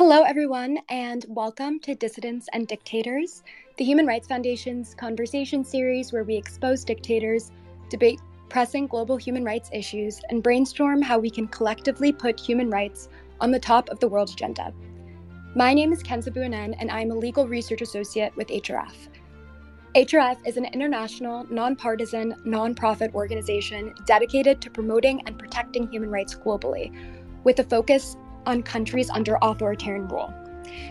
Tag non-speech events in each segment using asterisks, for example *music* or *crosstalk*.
Hello, everyone, and welcome to Dissidents and Dictators, the Human Rights Foundation's conversation series where we expose dictators, debate pressing global human rights issues, and brainstorm how we can collectively put human rights on the top of the world agenda. My name is Kenza Buanen, and I'm a legal research associate with HRF. HRF is an international, nonpartisan, nonprofit organization dedicated to promoting and protecting human rights globally, with a focus on countries under authoritarian rule.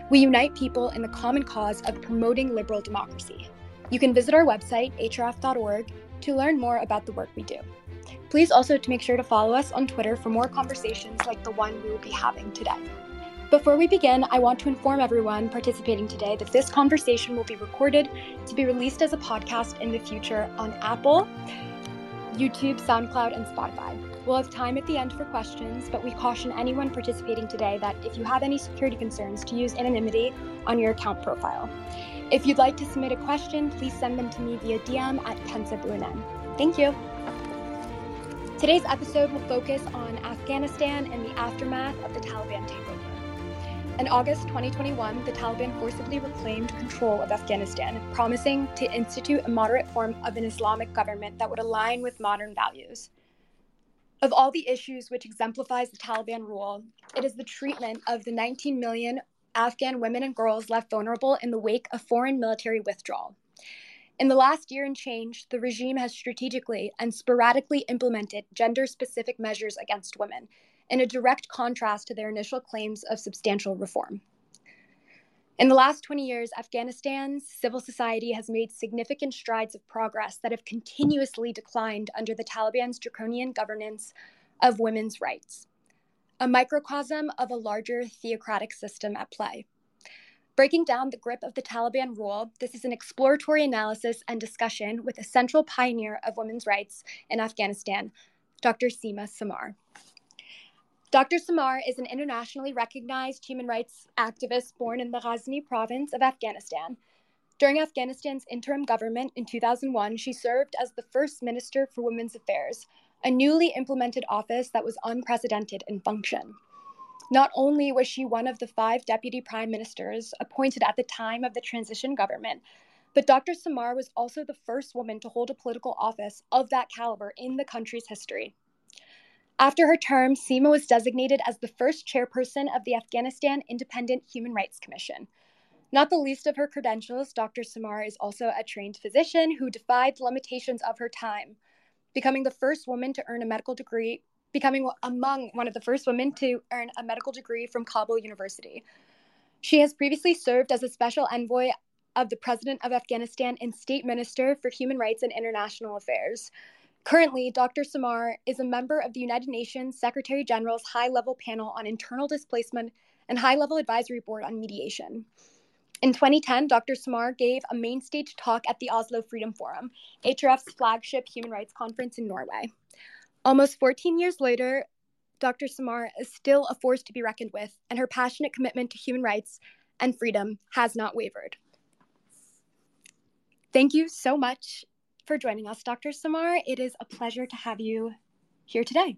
We unite people in the common cause of promoting liberal democracy. You can visit our website, hrf.org, to learn more about the work we do. Please also to make sure to follow us on Twitter for more conversations like the one we will be having today. Before we begin, I want to inform everyone participating today that this conversation will be recorded to be released as a podcast in the future on Apple, YouTube, SoundCloud, and Spotify. We'll have time at the end for questions, but we caution anyone participating today that if you have any security concerns, to use anonymity on your account profile. If you'd like to submit a question, please send them to me via DM at Kenza Thank you. Today's episode will focus on Afghanistan and the aftermath of the Taliban takeover. In August 2021, the Taliban forcibly reclaimed control of Afghanistan, promising to institute a moderate form of an Islamic government that would align with modern values. Of all the issues which exemplifies the Taliban rule, it is the treatment of the 19 million Afghan women and girls left vulnerable in the wake of foreign military withdrawal. In the last year and change, the regime has strategically and sporadically implemented gender specific measures against women, in a direct contrast to their initial claims of substantial reform. In the last 20 years, Afghanistan's civil society has made significant strides of progress that have continuously declined under the Taliban's draconian governance of women's rights, a microcosm of a larger theocratic system at play. Breaking down the grip of the Taliban rule, this is an exploratory analysis and discussion with a central pioneer of women's rights in Afghanistan, Dr. Sima Samar. Dr. Samar is an internationally recognized human rights activist born in the Ghazni province of Afghanistan. During Afghanistan's interim government in 2001, she served as the first Minister for Women's Affairs, a newly implemented office that was unprecedented in function. Not only was she one of the five deputy prime ministers appointed at the time of the transition government, but Dr. Samar was also the first woman to hold a political office of that caliber in the country's history. After her term, Sima was designated as the first chairperson of the Afghanistan Independent Human Rights Commission. Not the least of her credentials, Dr. Samar is also a trained physician who defied the limitations of her time, becoming the first woman to earn a medical degree, becoming among one of the first women to earn a medical degree from Kabul University. She has previously served as a special envoy of the President of Afghanistan and State Minister for Human Rights and International Affairs. Currently, Dr. Samar is a member of the United Nations Secretary General's High Level Panel on Internal Displacement and High Level Advisory Board on Mediation. In 2010, Dr. Samar gave a main stage talk at the Oslo Freedom Forum, HRF's flagship human rights conference in Norway. Almost 14 years later, Dr. Samar is still a force to be reckoned with, and her passionate commitment to human rights and freedom has not wavered. Thank you so much for joining us, Dr. Samar. It is a pleasure to have you here today.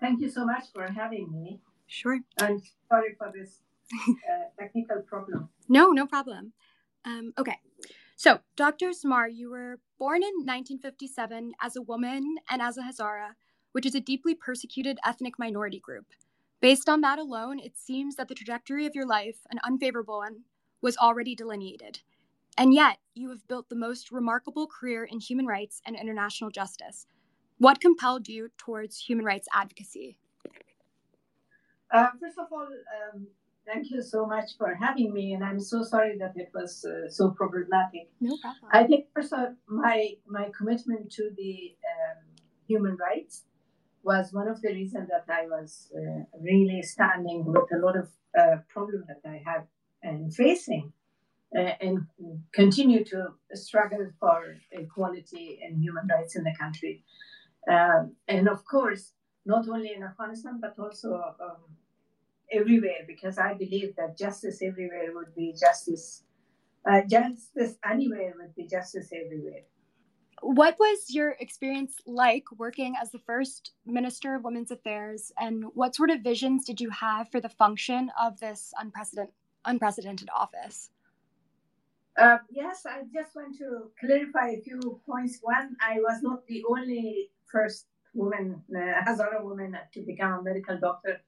Thank you so much for having me. Sure. I'm sorry for this uh, technical problem. *laughs* No, no problem. Um, okay. So, Dr. Samar, you were born in 1957 as a woman and as a Hazara, which is a deeply persecuted ethnic minority group. Based on that alone, it seems that the trajectory of your life, an unfavorable one, was already delineated. And yet, you have built the most remarkable career in human rights and international justice. What compelled you towards human rights advocacy? Uh, first of all, um, thank you so much for having me, and I'm so sorry that it was uh, so problematic. No problem. I think first of all, my my commitment to the um, human rights was one of the reasons that I was uh, really standing with a lot of uh, problem that I had and facing uh, and continue to struggle for equality and human rights in the country. Um, and of course, not only in Afghanistan, but also um, everywhere, because I believe that justice everywhere would be justice. Uh, justice anywhere would be justice everywhere. what was your experience like working as the first Minister of Women's Affairs, and what sort of visions did you have for the function of this unprecedented, unprecedented office? Uh, yes, I just want to clarify a few points. One, I was not the only first woman, uh, Hazara woman, to become a medical doctor.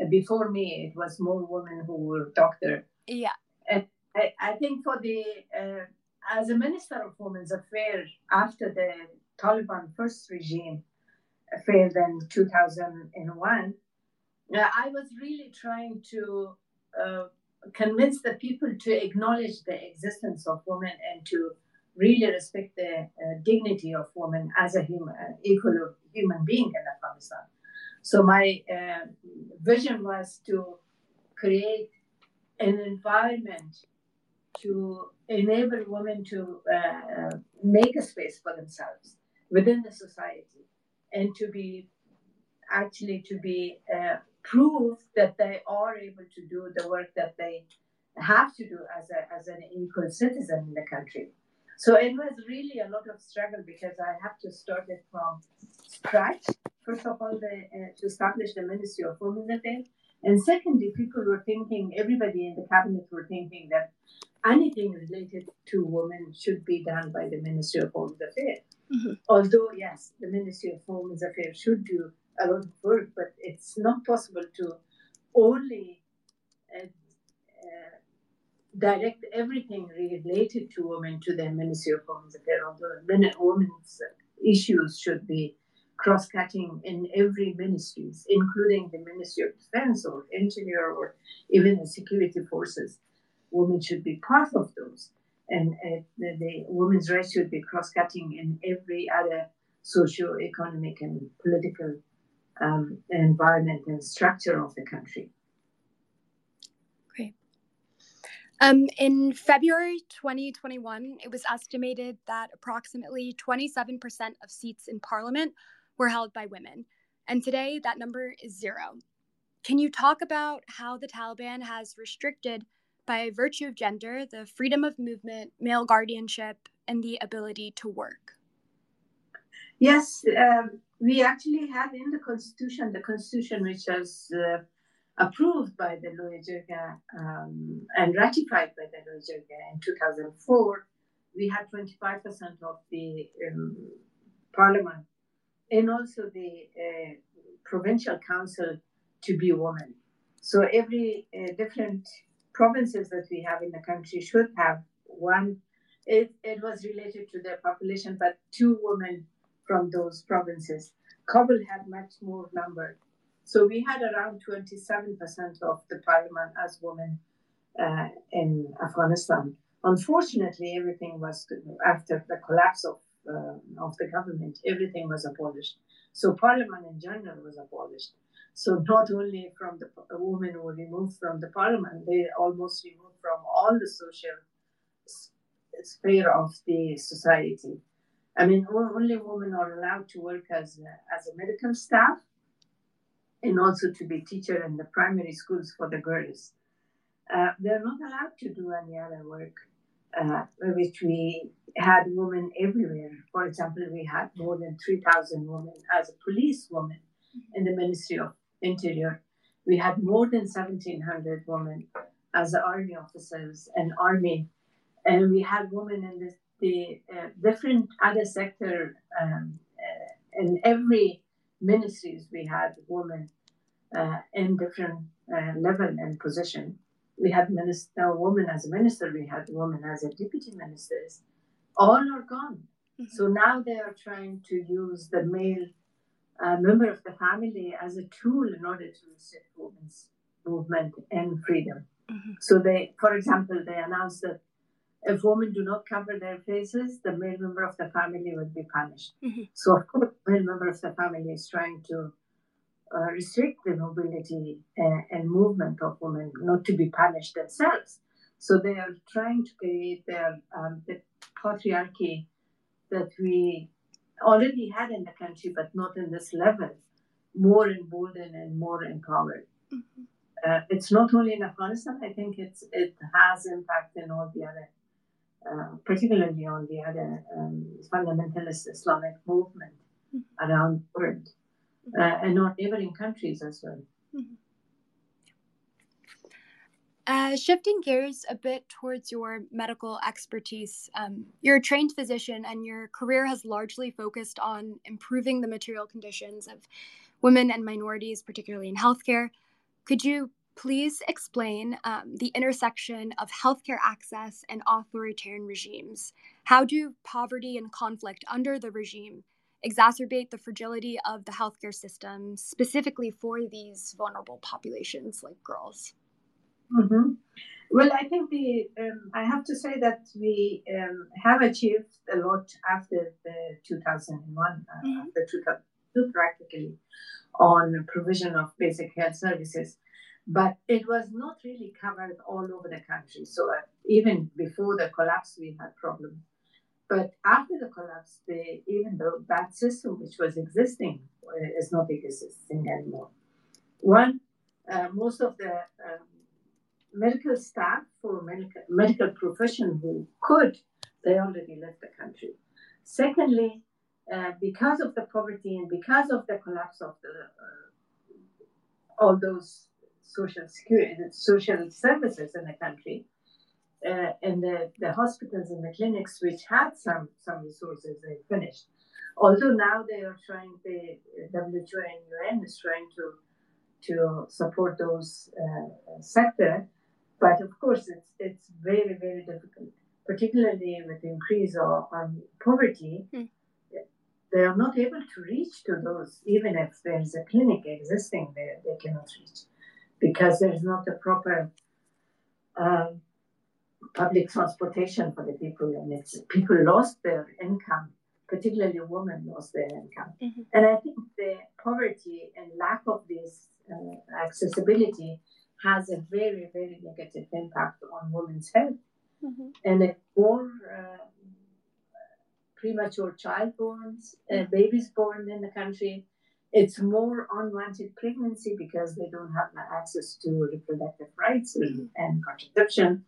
Uh, before me, it was more women who were doctor. Yeah. And I, I think for the uh, as a minister of women's affairs after the Taliban first regime failed in 2001, uh, I was really trying to uh, convince the people to acknowledge the existence of women and to really respect the uh, dignity of women as a human, equal human being in Afghanistan. So my uh, vision was to create an environment to enable women to uh, make a space for themselves within the society and to be actually to be uh, prove that they are able to do the work that they have to do as, a, as an equal citizen in the country. So it was really a lot of struggle because I have to start it from scratch. First of all, the, uh, to establish the Ministry of Women's Affairs. And secondly, people were thinking, everybody in the cabinet were thinking that anything related to women should be done by the Ministry of Women's Affairs. Mm-hmm. Although, yes, the Ministry of Women's Affairs should do a lot of work, but it's not possible to only uh, uh, direct everything related to women to the Ministry of Women's Affairs, although women's issues should be cross-cutting in every ministries, including the Ministry of Defense or Interior or even the security forces. Women should be part of those. And uh, the, the women's rights should be cross-cutting in every other socio-economic and political um, environment and structure of the country. Great. Um, in February 2021, it was estimated that approximately 27% of seats in parliament were held by women. And today, that number is zero. Can you talk about how the Taliban has restricted, by virtue of gender, the freedom of movement, male guardianship, and the ability to work? Yes, um, we actually have in the constitution the constitution which was uh, approved by the Loya Jirga um, and ratified by the Loya Jirga in 2004. We had 25% of the um, parliament and also the uh, provincial council to be women. So every uh, different provinces that we have in the country should have one. It, it was related to their population, but two women from those provinces. Kabul had much more number. So we had around 27% of the parliament as women uh, in Afghanistan. Unfortunately, everything was after the collapse of uh, of the government, everything was abolished. So parliament in general was abolished. So not only from the women were removed from the parliament, they almost removed from all the social sphere of the society. I mean, only women are allowed to work as a, as a medical staff and also to be teacher in the primary schools for the girls. Uh, they're not allowed to do any other work, uh, which we had women everywhere. For example, we had more than 3,000 women as a police woman in the Ministry of Interior. We had more than 1,700 women as army officers and army, and we had women in the the uh, different other sector um, uh, in every ministries we had women uh, in different uh, level and position. We had minister women as a minister. We had women as a deputy ministers. All are gone. Mm-hmm. So now they are trying to use the male uh, member of the family as a tool in order to restrict women's movement and freedom. Mm-hmm. So they, for example, they announced that if women do not cover their faces, the male member of the family will be punished. Mm-hmm. So, of course, the male member of the family is trying to uh, restrict the mobility uh, and movement of women, not to be punished themselves. So they are trying to create their um, the patriarchy that we already had in the country, but not in this level, more emboldened and more empowered. Mm-hmm. Uh, it's not only in Afghanistan. I think it's it has impact in all the other particularly on the other um, fundamentalist Islamic movement mm-hmm. around the world uh, and our neighboring countries as well. Mm-hmm. Uh, shifting gears a bit towards your medical expertise, um, you're a trained physician and your career has largely focused on improving the material conditions of women and minorities, particularly in healthcare. Could you please explain um, the intersection of healthcare access and authoritarian regimes? How do poverty and conflict under the regime exacerbate the fragility of the healthcare system, specifically for these vulnerable populations like girls? Mm-hmm. Well, I think the um, I have to say that we um, have achieved a lot after the 2001, uh, mm-hmm. after 2002 practically, on provision of basic health services, but it was not really covered all over the country. So uh, even before the collapse, we had problems. But after the collapse, even though that system which was existing uh, is not existing anymore. One, uh, most of the um, medical staff for medical, medical profession who could, they already left the country. Secondly, uh, because of the poverty and because of the collapse of the uh, all those social security, social services in the country, uh, and the, the hospitals and the clinics which had some some resources, they finished. Although now they are trying, the WHO and UN is trying to to support those uh, sector, but of course, it's it's very very difficult, particularly with the increase of um, poverty. Mm. They are not able to reach to those, even if there is a clinic existing, they, they cannot reach because there is not a proper um, public transportation for the people, and it's people lost their income, particularly women lost their income, mm-hmm. and I think the poverty and lack of this uh, accessibility has a very, very negative impact on women's health. Mm-hmm. And if more uh, premature childborns, uh, mm-hmm. babies born in the country, it's more unwanted pregnancy because they don't have access to reproductive rights mm-hmm. and contraception.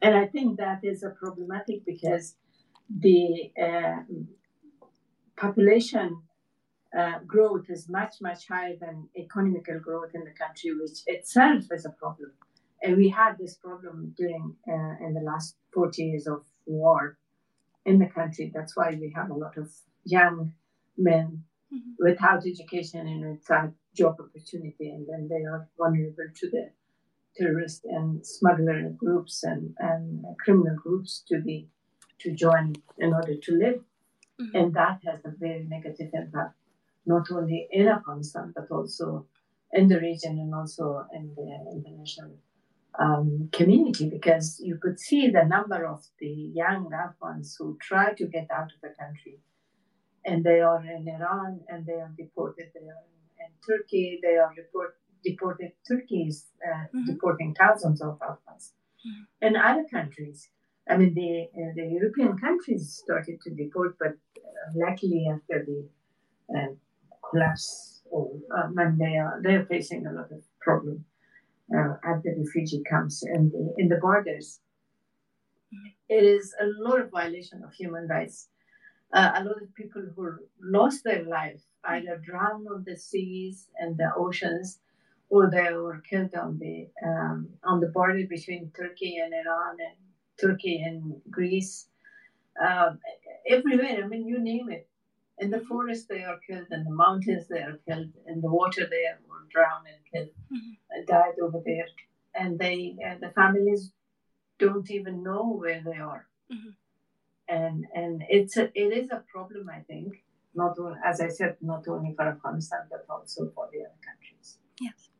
And I think that is a problematic because the uh, population uh, growth is much, much higher than economical growth in the country, which itself is a problem. And we had this problem during uh, in the last 40 years of war in the country. That's why we have a lot of young men mm-hmm. without education and without job opportunity, and then they are vulnerable to the terrorist and smuggler groups and, and criminal groups to be to join in order to live. Mm-hmm. And that has a very negative impact not only in Afghanistan but also in the region and also in the international um, community because you could see the number of the young Afghans who try to get out of the country and they are in Iran and they are deported. They are in, Turkey. They are report, deported. Turkey is uh, mm-hmm. deporting thousands of Afghans. Mm-hmm. And other countries, I mean, the uh, the European countries started to deport, but uh, luckily after the uh, collapse or um, and they are they're facing a lot of problem uh, at the refugee camps and the, in the borders. It is a lot of violation of human rights. Uh, a lot of people who lost their life either drowned on the seas and the oceans, or they were killed on the um, on the border between Turkey and Iran and Turkey and Greece. Um, everywhere, I mean, you name it in the forest they are killed, in the mountains they are killed, in the water they are drowned and killed, mm-hmm. died over there, and they uh, the families don't even know where they are, mm-hmm. And and it's a, it is a problem I think not only, as I said not only for Afghanistan but also for the other countries. Yes.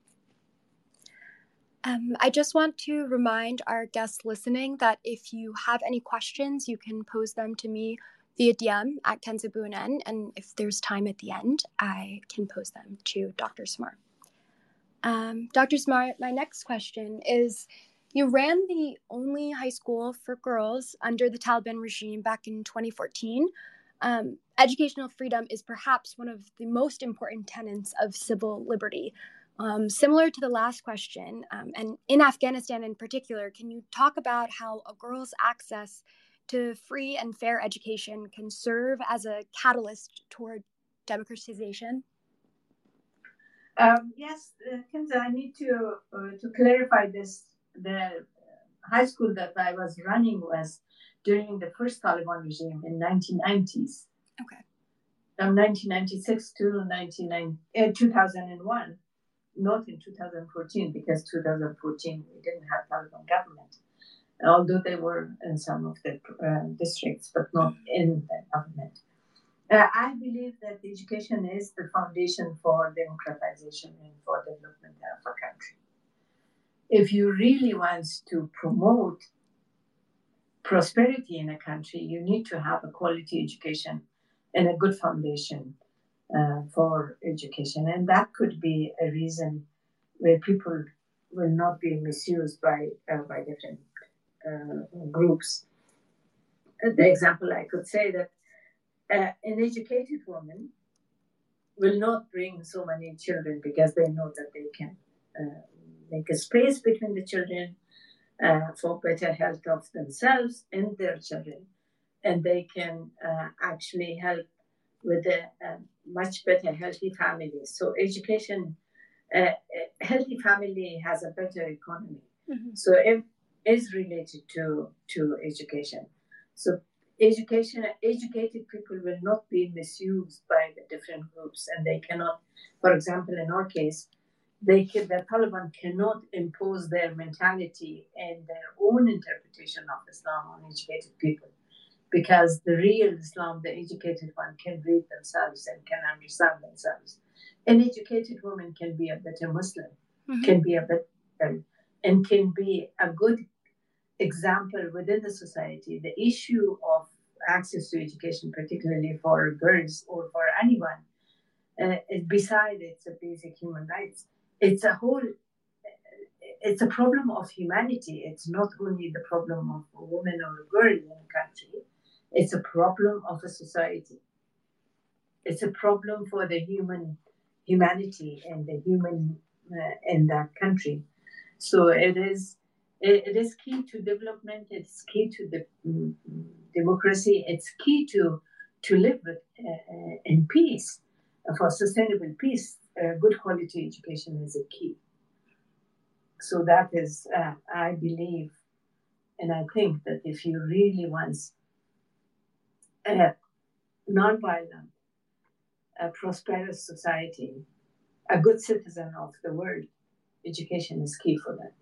Um, I just want to remind our guests listening that if you have any questions, you can pose them to me via DM at Kenzabunen, and if there's time at the end, I can post them to Dr. Samar. Um, Dr. Samar, my next question is you ran the only high school for girls under the Taliban regime back in 2014. Um, educational freedom is perhaps one of the most important tenets of civil liberty. Um, similar to the last question, um, and in Afghanistan in particular, can you talk about how a girl's access to free and fair education can serve as a catalyst toward democratization? Um, yes, uh, Kenza, I need to uh, to clarify this. The high school that I was running was during the first Taliban regime in 1990s. Okay. From 1996 to 19, uh, 2001, not in 2014 because 2014 we didn't have Taliban government, although they were in some of the uh, districts, but not in the government. Uh, I believe that education is the foundation for democratization and for development of a country. If you really want to promote prosperity in a country, you need to have a quality education and a good foundation uh, for education. And that could be a reason where people will not be misused by, uh, by different uh, groups. The example I could say that uh, an educated woman will not bring so many children because they know that they can uh, make a space between the children uh, for better health of themselves and their children. And they can uh, actually help with a, a, much better healthy family. So education, uh, a healthy family has a better economy. Mm-hmm. So it is related to, to education. So education educated people will not be misused by the different groups and they cannot for example in our case they can, the Taliban cannot impose their mentality and their own interpretation of Islam on educated people because the real Islam, the educated one, can read themselves and can understand themselves. An educated woman can be a better Muslim, mm-hmm. can be a better, and can be a good example within the society. The issue of access to education, particularly for girls or for anyone, uh, beside it's a basic human rights, it's a whole it's a problem of humanity. It's not only the problem of a woman or a girl in a country. It's a problem of a society. It's a problem for the human humanity and the human uh, in that country. So it is it, it is key to development. It's key to the um, democracy. It's key to to live with, uh, uh in peace for sustainable peace uh, good quality education is a key. So that is, uh, I believe, and I think that if you really want a non-violent, a prosperous society, a good citizen of the world, education is key for that.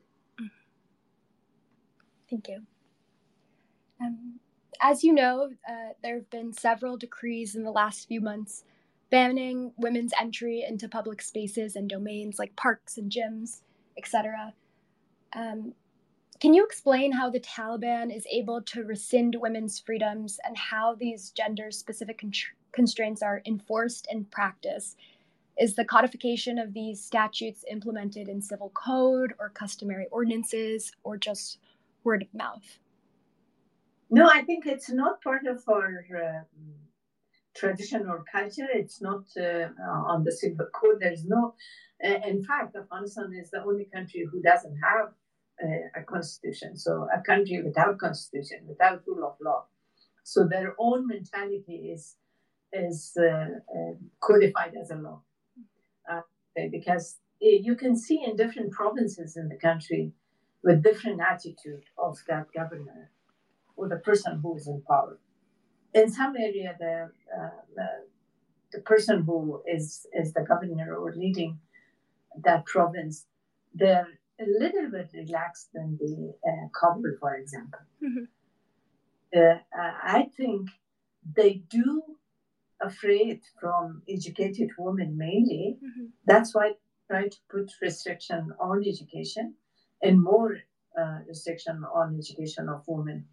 Thank you. Um, as you know, uh, there have been several decrees in the last few months banning women's entry into public spaces and domains like parks and gyms, etc. Um, can you explain how the Taliban is able to rescind women's freedoms and how these gender specific con- constraints are enforced in practice? Is the codification of these statutes implemented in civil code or customary ordinances or just word of mouth? No, I think it's not part of our uh, tradition or culture. It's not uh, on the civil code. There's no, uh, in fact, Afghanistan is the only country who doesn't have uh, a constitution. So a country without constitution, without rule of law. So their own mentality is is uh, uh, codified as a law, uh, because you can see in different provinces in the country with different attitude of that governor or the person who is in power in some area, the, uh, the, the person who is is the governor or leading that province, they're a little bit relaxed than the uh, Kabul, for example. Mm-hmm. Uh, I think they do afraid from educated women mainly. Mm-hmm. That's why try to put restriction on education and more uh, restriction on education of women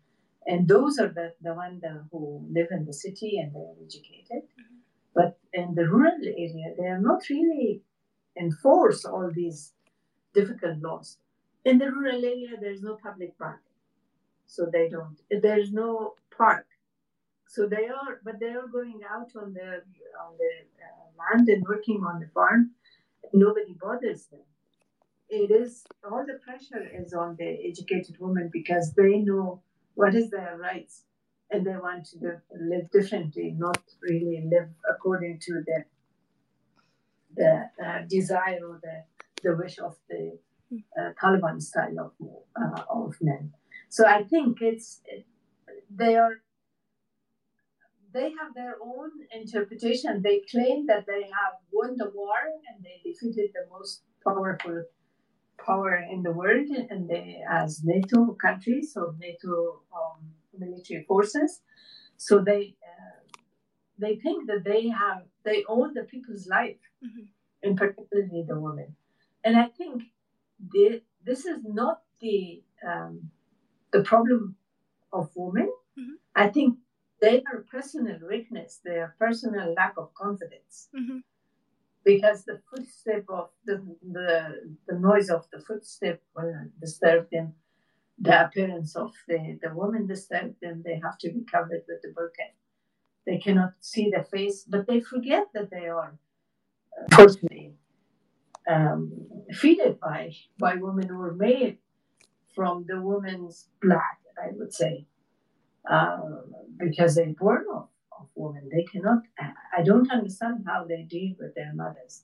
and those are the, the ones who live in the city and they're educated. But in the rural area, they are not really enforce all these difficult laws. In the rural area, there's no public park, so they don't. There's no park, so they are. But they are going out on the on the uh, land and working on the farm. Nobody bothers them. It is all the pressure is on the educated women because they know what is their rights and they want to live, differently, not really live according to the the uh, desire or the the wish of the uh, Taliban style of uh, of men. So I think it's they are they have their own interpretation. They claim that they have won the war and they defeated the most powerful power in the world, and they as NATO countries, so NATO um, military forces. So they uh, they think that they have they own the people's life, mm-hmm. and particularly the women. And I think the, this is not the um, the problem of women. Mm-hmm. I think they are personal weakness, their personal lack of confidence. Mm-hmm. Because the footstep of the, the the noise of the footstep will disturb them. The appearance of the, the woman disturbs them. They have to be covered with the burqa. They cannot see the face, but they forget that they are uh, um, feeded by by women who were made from the woman's blood, I would say, um, because they born of, of women. They cannot. I don't understand how they deal with their mothers,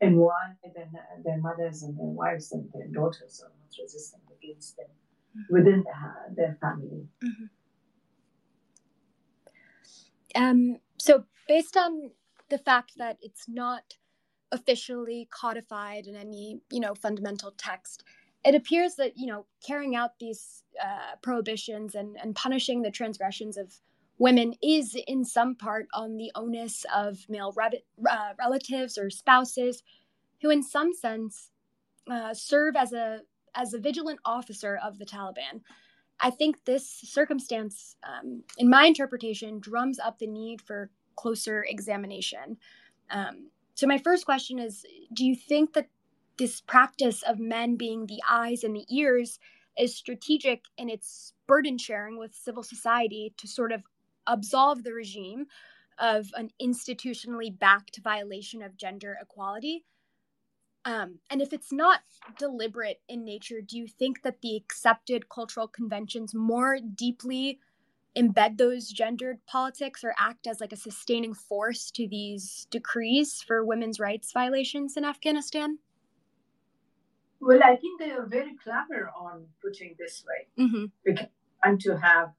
and why their, their mothers and their wives and their daughters are not resisting against them mm-hmm. within the, their family. Mm-hmm. Um, so, based on the fact that it's not officially codified in any you know fundamental text it appears that you know carrying out these uh, prohibitions and, and punishing the transgressions of women is in some part on the onus of male re- uh, relatives or spouses who in some sense uh, serve as a as a vigilant officer of the taliban. I think this circumstance um, in my interpretation drums up the need for closer examination. Um, so, my first question is Do you think that this practice of men being the eyes and the ears is strategic in its burden sharing with civil society to sort of absolve the regime of an institutionally backed violation of gender equality? Um, and if it's not deliberate in nature, do you think that the accepted cultural conventions more deeply embed those gendered politics or act as like a sustaining force to these decrees for women's rights violations in Afghanistan? Well, I think they are very clever on putting this way mm-hmm. because and to have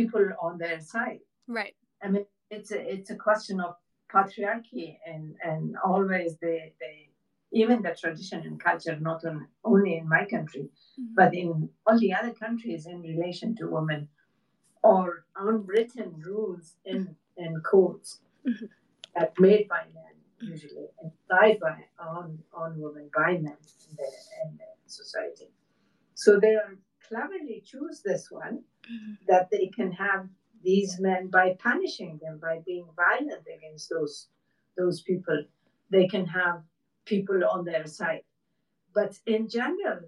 people on their side. Right. I mean, it's a it's a question of patriarchy and and always they they even the tradition and culture not on, only in my country mm-hmm. but in all the other countries in relation to women or unwritten rules in, in codes mm-hmm. that made by men usually and applied by on, on women by men in the, in the society. So they are cleverly choose this one mm-hmm. that they can have these men by punishing them by being violent against those those people they can have people on their side but in general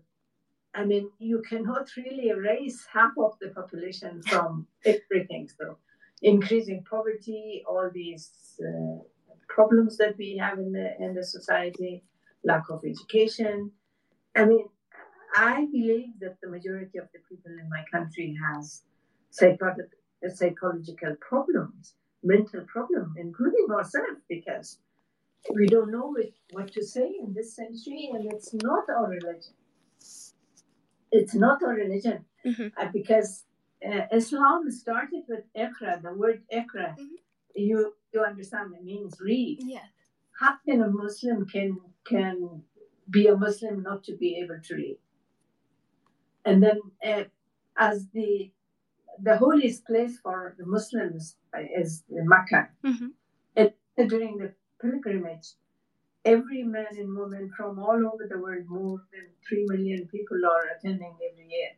I mean, you cannot really erase half of the population from everything. So, increasing poverty, all these uh, problems that we have in the in the society, lack of education. I mean, I believe that the majority of the people in my country has psychological psychological problems, mental problems, including ourselves, because we don't know what to say in this century, and it's not our religion it's not our religion mm-hmm. uh, because uh, Islam started with Iqra, the word Iqra. Mm-hmm. You you understand it means read. Yeah. How can a Muslim can can be a Muslim not to be able to read? And then uh, as the the holiest place for the Muslims is Mecca. Mm-hmm. It, during the pilgrimage, every man and woman from all over the world, more than 3 million people are attending every year.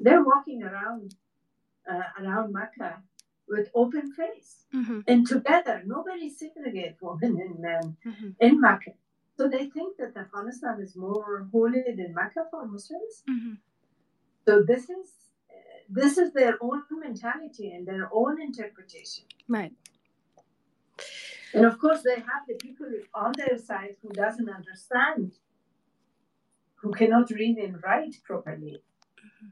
They're walking around uh, around Mecca with open face mm-hmm. and together. Nobody segregates women and men mm-hmm. in Mecca. So they think that Afghanistan is more holy than Mecca for Muslims. So this is this is their own mentality and their own interpretation. Right. And of course, they have the people on their side who doesn't understand, who cannot read and write properly, mm-hmm.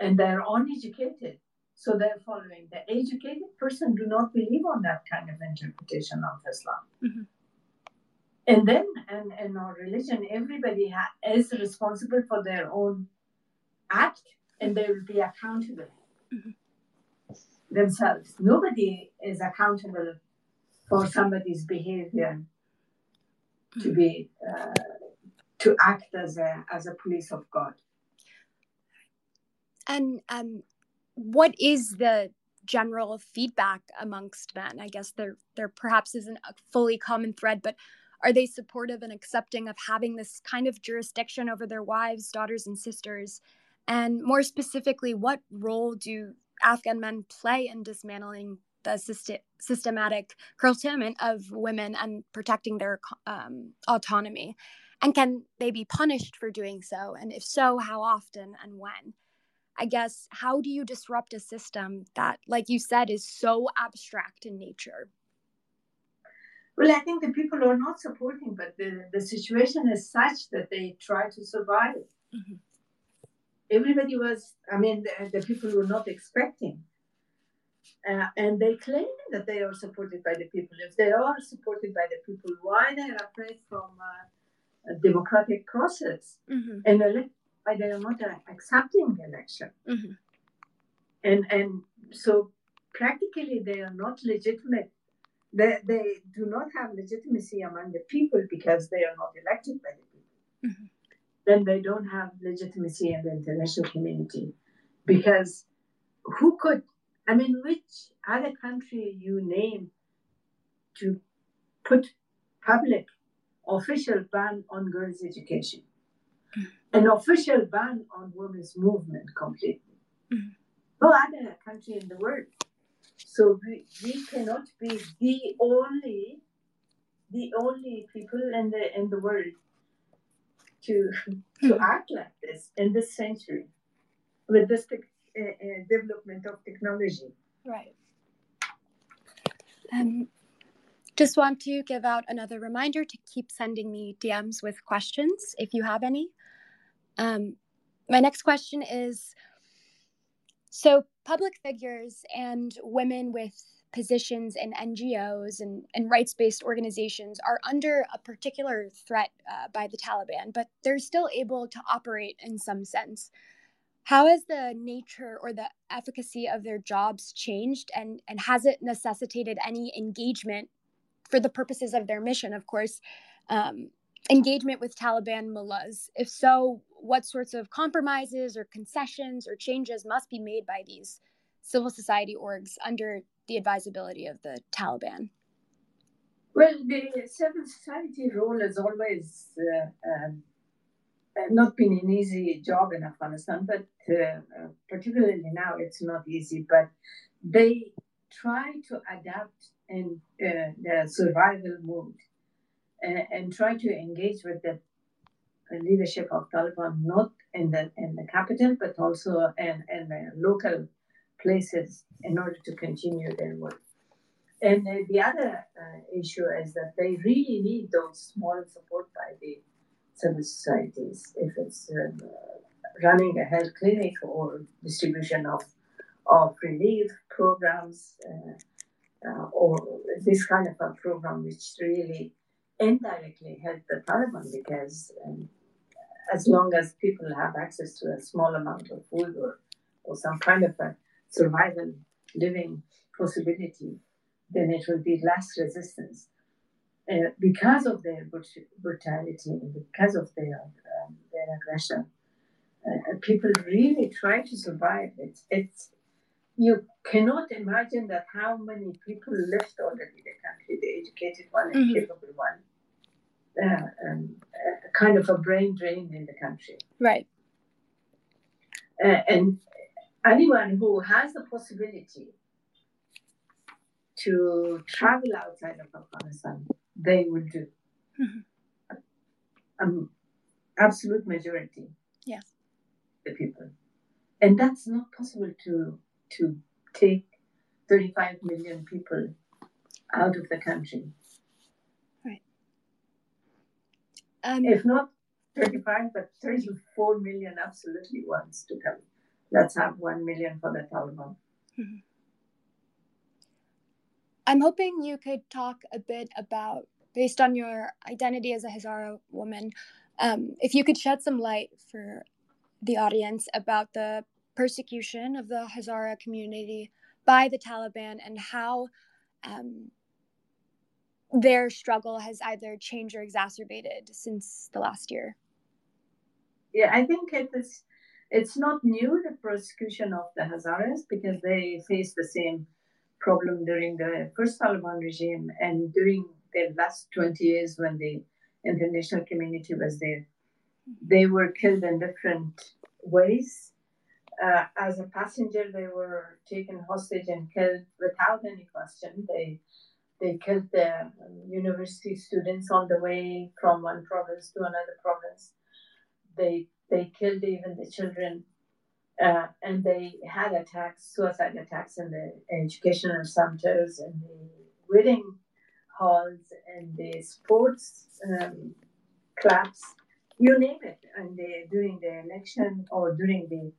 and they're uneducated. So they're following. The educated person do not believe on that kind of interpretation of Islam. Mm-hmm. And then, and in our religion, everybody ha- is responsible for their own act, and they will be accountable mm-hmm. themselves. Nobody is accountable for somebody's behavior to mm-hmm. be uh, to act as a as a police of God. And um, what is the general feedback amongst men? I guess there there perhaps isn't a fully common thread, but are they supportive and accepting of having this kind of jurisdiction over their wives, daughters, and sisters? And more specifically, what role do Afghan men play in dismantling the systematic curtailment of women and protecting their um, autonomy? And can they be punished for doing so? And if so, how often and when? I guess, how do you disrupt a system that, like you said, is so abstract in nature? Well, I think the people are not supporting, but the, the situation is such that they try to survive. Mm-hmm. Everybody was, I mean, the, the people were not expecting. Uh, and they claim that they are supported by the people. If they are supported by the people, why they are afraid from uh, a democratic process mm-hmm. and elect why they are not accepting the election. Mm-hmm. And and so practically they are not legitimate. They, they do not have legitimacy among the people because they are not elected by the people. Mm-hmm. Then they don't have legitimacy in the international community because who could I mean, which other country you name to put public official ban on girls' education? an official ban on women's movement completely. Mm-hmm. No other country in the world. So we, we cannot be the only the only people in the in the world to to mm-hmm. act like this in this century with this uh, uh, development of technology. Right. Um, just want to give out another reminder to keep sending me DMs with questions if you have any. Um, my next question is so public figures and women with positions in NGOs and, and rights based organizations are under a particular threat uh, by the Taliban, but they're still able to operate in some sense. How has the nature or the efficacy of their jobs changed, and, and has it necessitated any engagement for the purposes of their mission, of course, um, engagement with Taliban mullahs? If so, what sorts of compromises or concessions or changes must be made by these civil society orgs under the advisability of the Taliban? Well, the civil society role has always uh, um, not been an easy job in Afghanistan, but uh, uh, particularly now it's not easy. But they try to adapt in uh, the survival mode and, and try to engage with the leadership of Taliban, not in the in the capital, but also in, in the local places in order to continue their work. And uh, the other uh, issue is that they really need those small support by the civil societies. If it's uh, running a health clinic or distribution of, of relief programs uh, uh, or this kind of a program, which really indirectly help the Taliban because um, as long as people have access to a small amount of food or, or some kind of a survival living possibility, then it will be less resistance. Uh, because of their brutality and because of their, um, their aggression, uh, people really try to survive. It's, it's, you cannot imagine that how many people left already the country, the educated one and mm-hmm. capable one, uh, um, kind of a brain drain in the country. Right. Uh, and anyone who has the possibility to travel outside of Afghanistan, they will do. Mm-hmm. Um, absolute majority. Yes. The people, and that's not possible to to take 35 million people out of the country Um, if not 35, but 34 million absolutely wants to come. Let's have 1 million for the Taliban. Mm-hmm. I'm hoping you could talk a bit about, based on your identity as a Hazara woman, um, if you could shed some light for the audience about the persecution of the Hazara community by the Taliban and how um, their struggle has either changed or exacerbated since the last year. Yeah, I think it is. It's not new the persecution of the Hazaras because they faced the same problem during the first Taliban regime and during the last 20 years when the international community was there. They were killed in different ways. Uh, as a passenger, they were taken hostage and killed without any question. They they killed the university students on the way from one province to another province. They they killed even the children, uh, and they had attacks, suicide attacks in the educational centers and the wedding halls and the sports um, clubs, you name it. And they, during the election or during the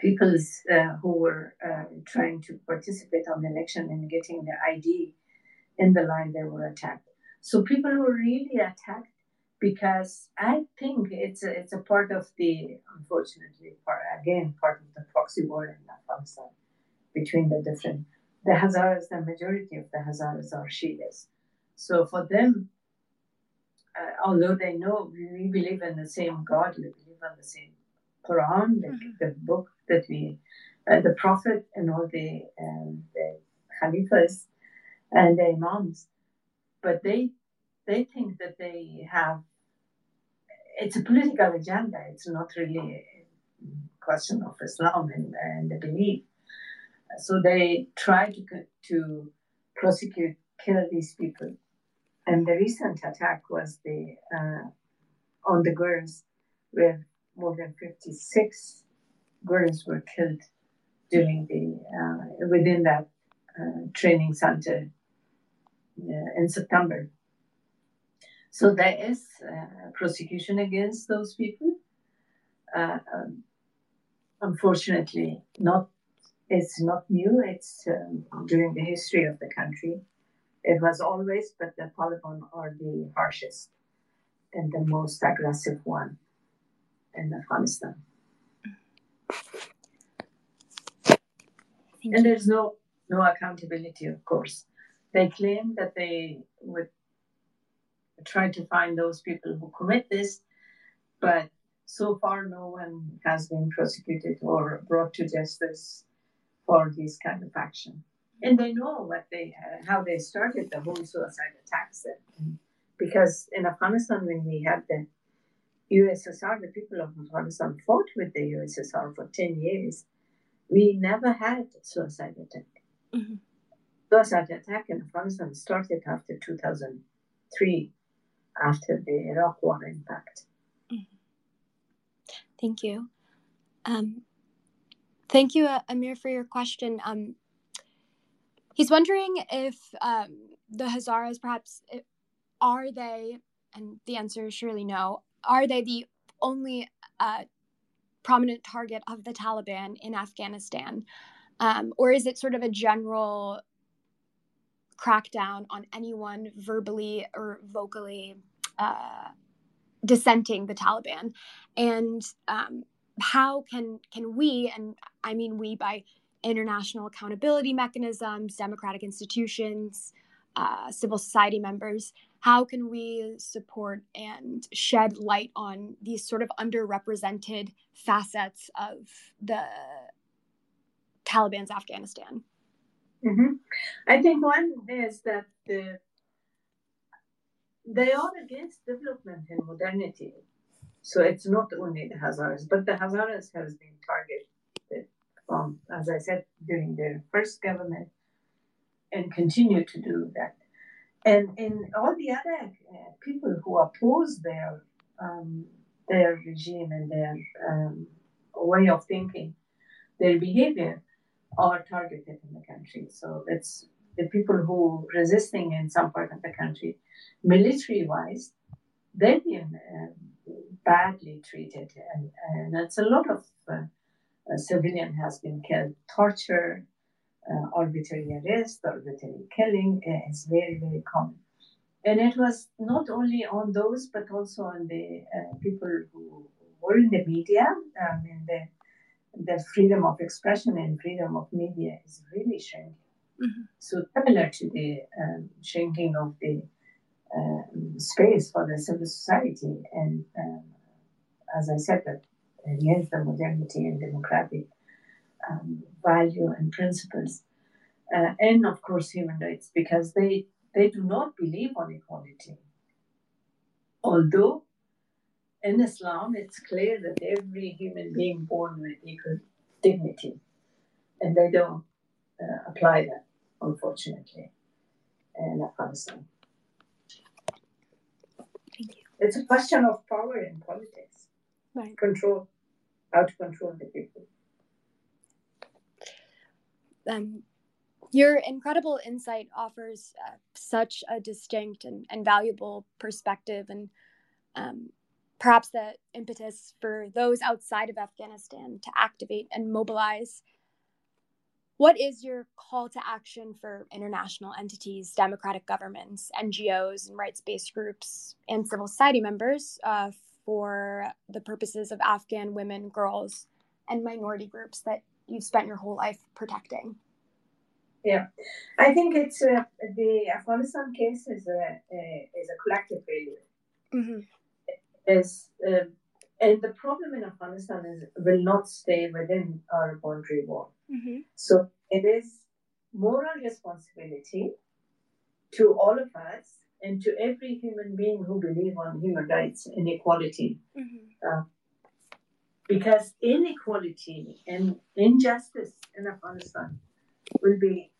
peoples uh, who were uh, trying to participate on the election and getting the ID in the line, they were attacked. So people were really attacked because I think it's a, it's a part of the, unfortunately, part, again, part of the proxy war in Afghanistan between the different. The Hazaras, the majority of the Hazaras are Shias. So for them, uh, although they know we believe in the same God, we believe in the same Quran, the, mm-hmm. the book that we, uh, the Prophet and all the, um, the Khalifas and the Imams, but they they think that they have it's a political agenda. It's not really a question of Islam and, and the belief. So they try to to prosecute, kill these people. And the recent attack was the uh, on the girls, where more than 56 girls were killed during the uh, within that uh, training center uh, in September. So there is uh, prosecution against those people. Uh, um, unfortunately, not it's not new. It's um, during the history of the country. It was always, but the Taliban are the harshest and the most aggressive one in Afghanistan. and there's no no accountability, of course. They claim that they would try to find those people who commit this, but so far no one has been prosecuted or brought to justice for this kind of action. And they know what they uh, how they started the whole suicide attacks. Because in Afghanistan, when we had the USSR, the people of Afghanistan fought with the USSR for 10 years. We never had suicide attack. Mm-hmm. Suicide attack in Afghanistan started after 2003, after the Iraq War impact. Mm-hmm. Thank you. Um, thank you, uh, Amir, for your question. Um, he's wondering if um, the Hazaras perhaps are they, and the answer is surely no, are they the only uh, prominent target of the Taliban in Afghanistan? Um, or is it sort of a general crackdown on anyone verbally or vocally uh, dissenting the Taliban? And um, how can can we, and I mean we by international accountability mechanisms, democratic institutions, uh, civil society members, how can we support and shed light on these sort of underrepresented facets of the Taliban's Afghanistan? Mm-hmm. I think one is that the, they are against development and modernity. So it's not only the Hazaras, but the Hazaras has been targeted from, as I said, during their first government and continue to do that and in all the other uh, people who oppose their um, their regime and their um, way of thinking, their behavior are targeted in the country. So it's the people who resisting in some part of the country, military wise, they've been uh, badly treated, and, and it's a lot of uh, civilian has been killed, torture, uh, arbitrary arrest, arbitrary killing is very, very common. And it was not only on those, but also on the uh, people who were in the media. I mean, the, the freedom of expression and freedom of media is really shrinking. Mm-hmm. So, similar to the um, shrinking of the um, space for the civil society, and um, as I said, that against the modernity and democratic um, value and principles, uh, and of course human rights, because they they do not believe on equality. Although in Islam it's clear that every human being born with equal dignity, and they don't uh, apply that, unfortunately, in Afghanistan. Thank you. It's a question of power in politics, right. control, how to control the people. Um, your incredible insight offers uh, such a distinct and, and valuable perspective, and um, perhaps the impetus for those outside of Afghanistan to activate and mobilize. What is your call to action for international entities, democratic governments, NGOs, and rights based groups, and civil society members uh, for the purposes of Afghan women, girls, and minority groups that you've spent your whole life protecting? Yeah, I think it's uh, the Afghanistan case is a, a is a collective failure. Mm-hmm. Is uh, and the problem in Afghanistan is will not stay within our boundary wall. Mm-hmm. So it is moral responsibility to all of us and to every human being who believe on human rights and equality. Mm-hmm. Uh, because inequality and injustice in Afghanistan will be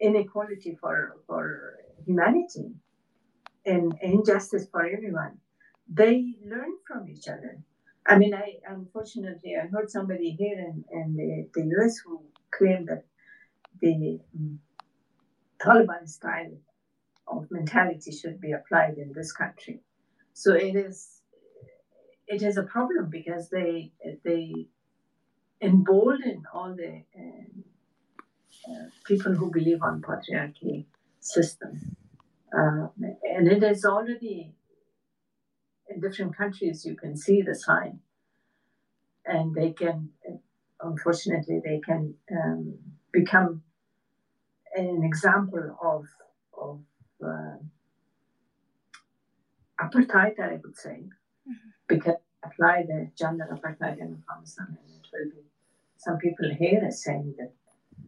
inequality for, for humanity and injustice for everyone. They learn from each other. I mean, I unfortunately I heard somebody here in, in the, the US who claimed that the um, Taliban style of mentality should be applied in this country. So it is it is a problem because they they embolden all the uh, uh, people who believe on patriarchy system. Uh, and it is already in different countries, you can see the sign. And they can, unfortunately, they can um, become an example of, of uh, apartheid, I would say, mm-hmm. because apply the gender apartheid in Afghanistan, and it will be some people here are saying that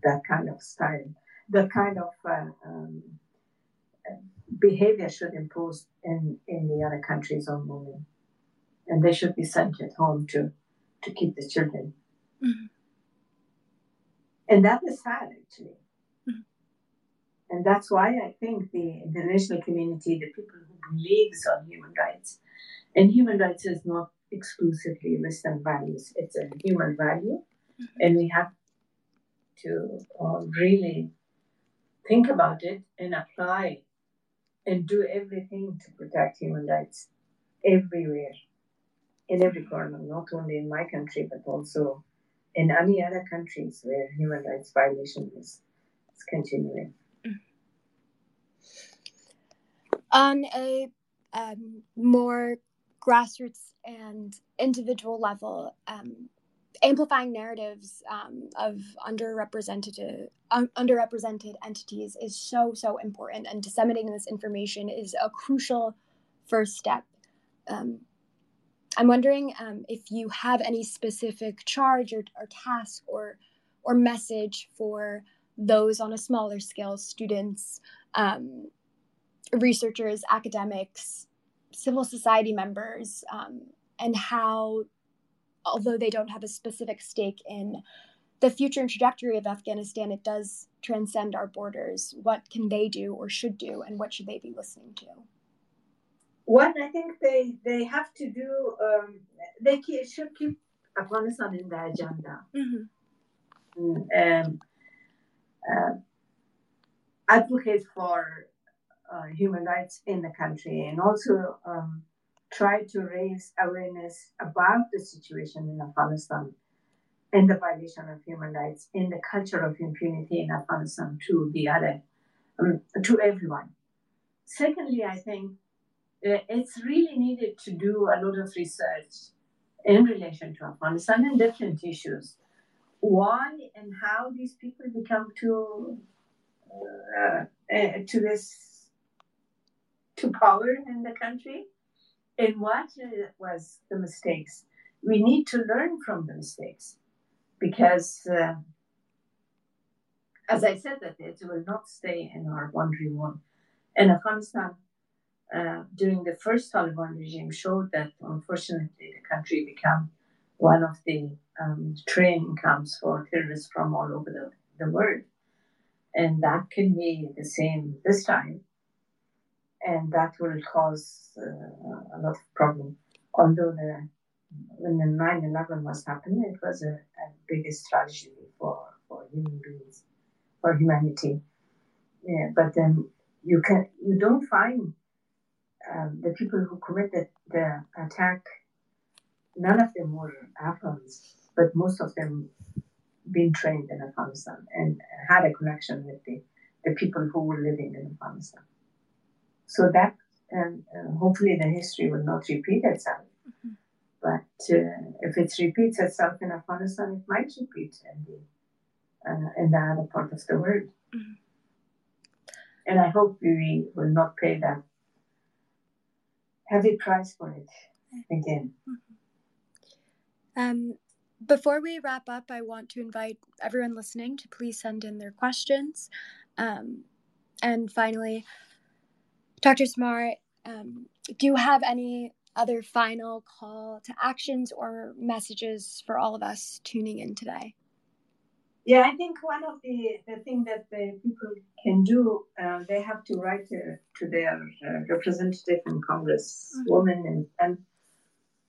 that kind of style, that kind of uh, um, behavior should impose in, in the other countries on women. And they should be sent at home to, to keep the children. Mm-hmm. And that is sad, actually. Mm-hmm. And that's why I think the international community, the people who believes on human rights, and human rights is not exclusively Western values, it's a human value. Mm-hmm. And we have to uh, really think about it and apply and do everything to protect human rights everywhere, in every corner, not only in my country, but also in any other countries where human rights violation is, is continuing. On a um, more grassroots and individual level, um, amplifying narratives um, of underrepresented um, underrepresented entities is so so important, and disseminating this information is a crucial first step. Um, I'm wondering um, if you have any specific charge or, or task or or message for those on a smaller scale, students, um, researchers, academics, civil society members, um, and how although they don't have a specific stake in the future and trajectory of Afghanistan, it does transcend our borders. What can they do or should do, and what should they be listening to? One, I think they they have to do. Um, they should keep Afghanistan in the agenda. Mm-hmm. Mm, um, uh, advocate for uh, human rights in the country, and also um, try to raise awareness about the situation in Afghanistan and the violation of human rights in the culture of impunity in Afghanistan to the other, um, to everyone. Secondly, I think uh, it's really needed to do a lot of research in relation to Afghanistan and different issues. Why and how these people become to uh, uh, to this to power in the country, and what was the mistakes. We need to learn from the mistakes because, uh, as I said, that it will not stay in our wandering one. In Afghanistan, uh, during the first Taliban regime, showed that unfortunately the country became one of the um, training camps for terrorists from all over the, the world. And that can be the same this time. And that will cause uh, a lot of problem. Although the when the 9-11 was happening, it was a, a biggest tragedy for, for human beings, for humanity. Yeah, but then you can you don't find um, the people who committed the attack. None of them were Afghans, but most of them been trained in Afghanistan and had a connection with the, the people who were living in Afghanistan. So that, uh, hopefully, the history will not repeat itself. Mm-hmm. But uh, if it repeats itself in Afghanistan, it might repeat in the, uh, in the other part of the world. Mm-hmm. And I hope we will not pay that heavy price for it again. Mm-hmm. Um, before we wrap up, I want to invite everyone listening to please send in their questions. Um, and finally, Dr. Samar, um, do you have any other final call to actions or messages for all of us tuning in today? Yeah, I think one of the, the things that the people can do, uh, they have to write to, to their uh, representative in Congress, mm-hmm. women, and, and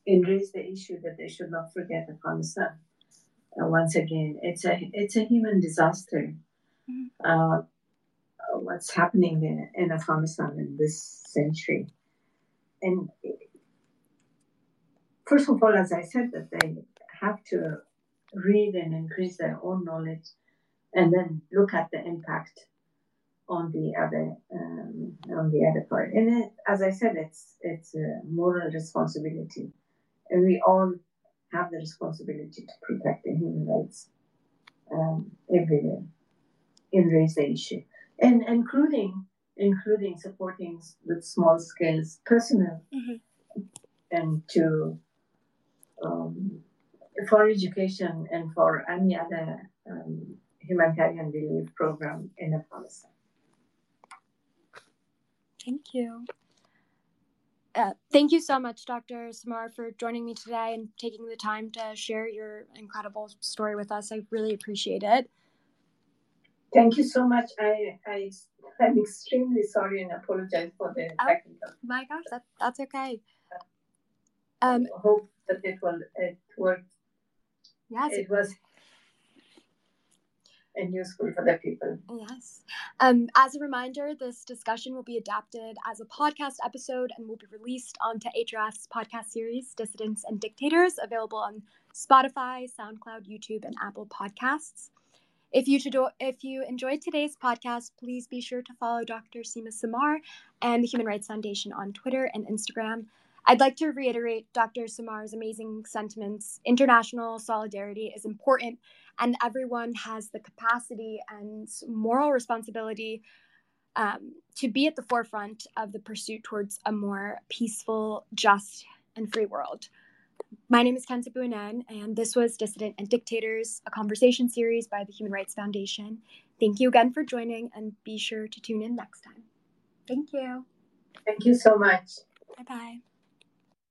and raise the issue that they should not forget Afghanistan. Uh, once again, it's a it's a human disaster. Mm-hmm. What's happening in, in Afghanistan in this century, and first of all, as I said, that they have to read and increase their own knowledge, and then look at the impact on the other um, on the other part. And it, as I said, it's it's a moral responsibility. And we all have the responsibility to protect the human rights um, everywhere and raise the issue, and including including supporting with small scales personnel mm-hmm. and to um, for education and for any other um, humanitarian relief program in Afghanistan. Thank you. Uh, thank you so much, Dr. Samar, for joining me today and taking the time to share your incredible story with us. I really appreciate it. Thank you so much. I, I I'm extremely sorry and apologize for the oh, technical. My gosh, that that's okay. Um, I hope that it will it worked. Yes, it was and useful for the people. Yes. Um, as a reminder, this discussion will be adapted as a podcast episode and will be released onto HRF's podcast series, Dissidents and Dictators, available on Spotify, SoundCloud, YouTube, and Apple Podcasts. If you, if you enjoyed today's podcast, please be sure to follow Dr. Sima Samar and the Human Rights Foundation on Twitter and Instagram. I'd like to reiterate Dr. Samar's amazing sentiments. International solidarity is important and everyone has the capacity and moral responsibility um, to be at the forefront of the pursuit towards a more peaceful, just, and free world. My name is Kenza Buanen, and this was Dissident and Dictators, a conversation series by the Human Rights Foundation. Thank you again for joining, and be sure to tune in next time. Thank you. Thank you so much. Bye bye.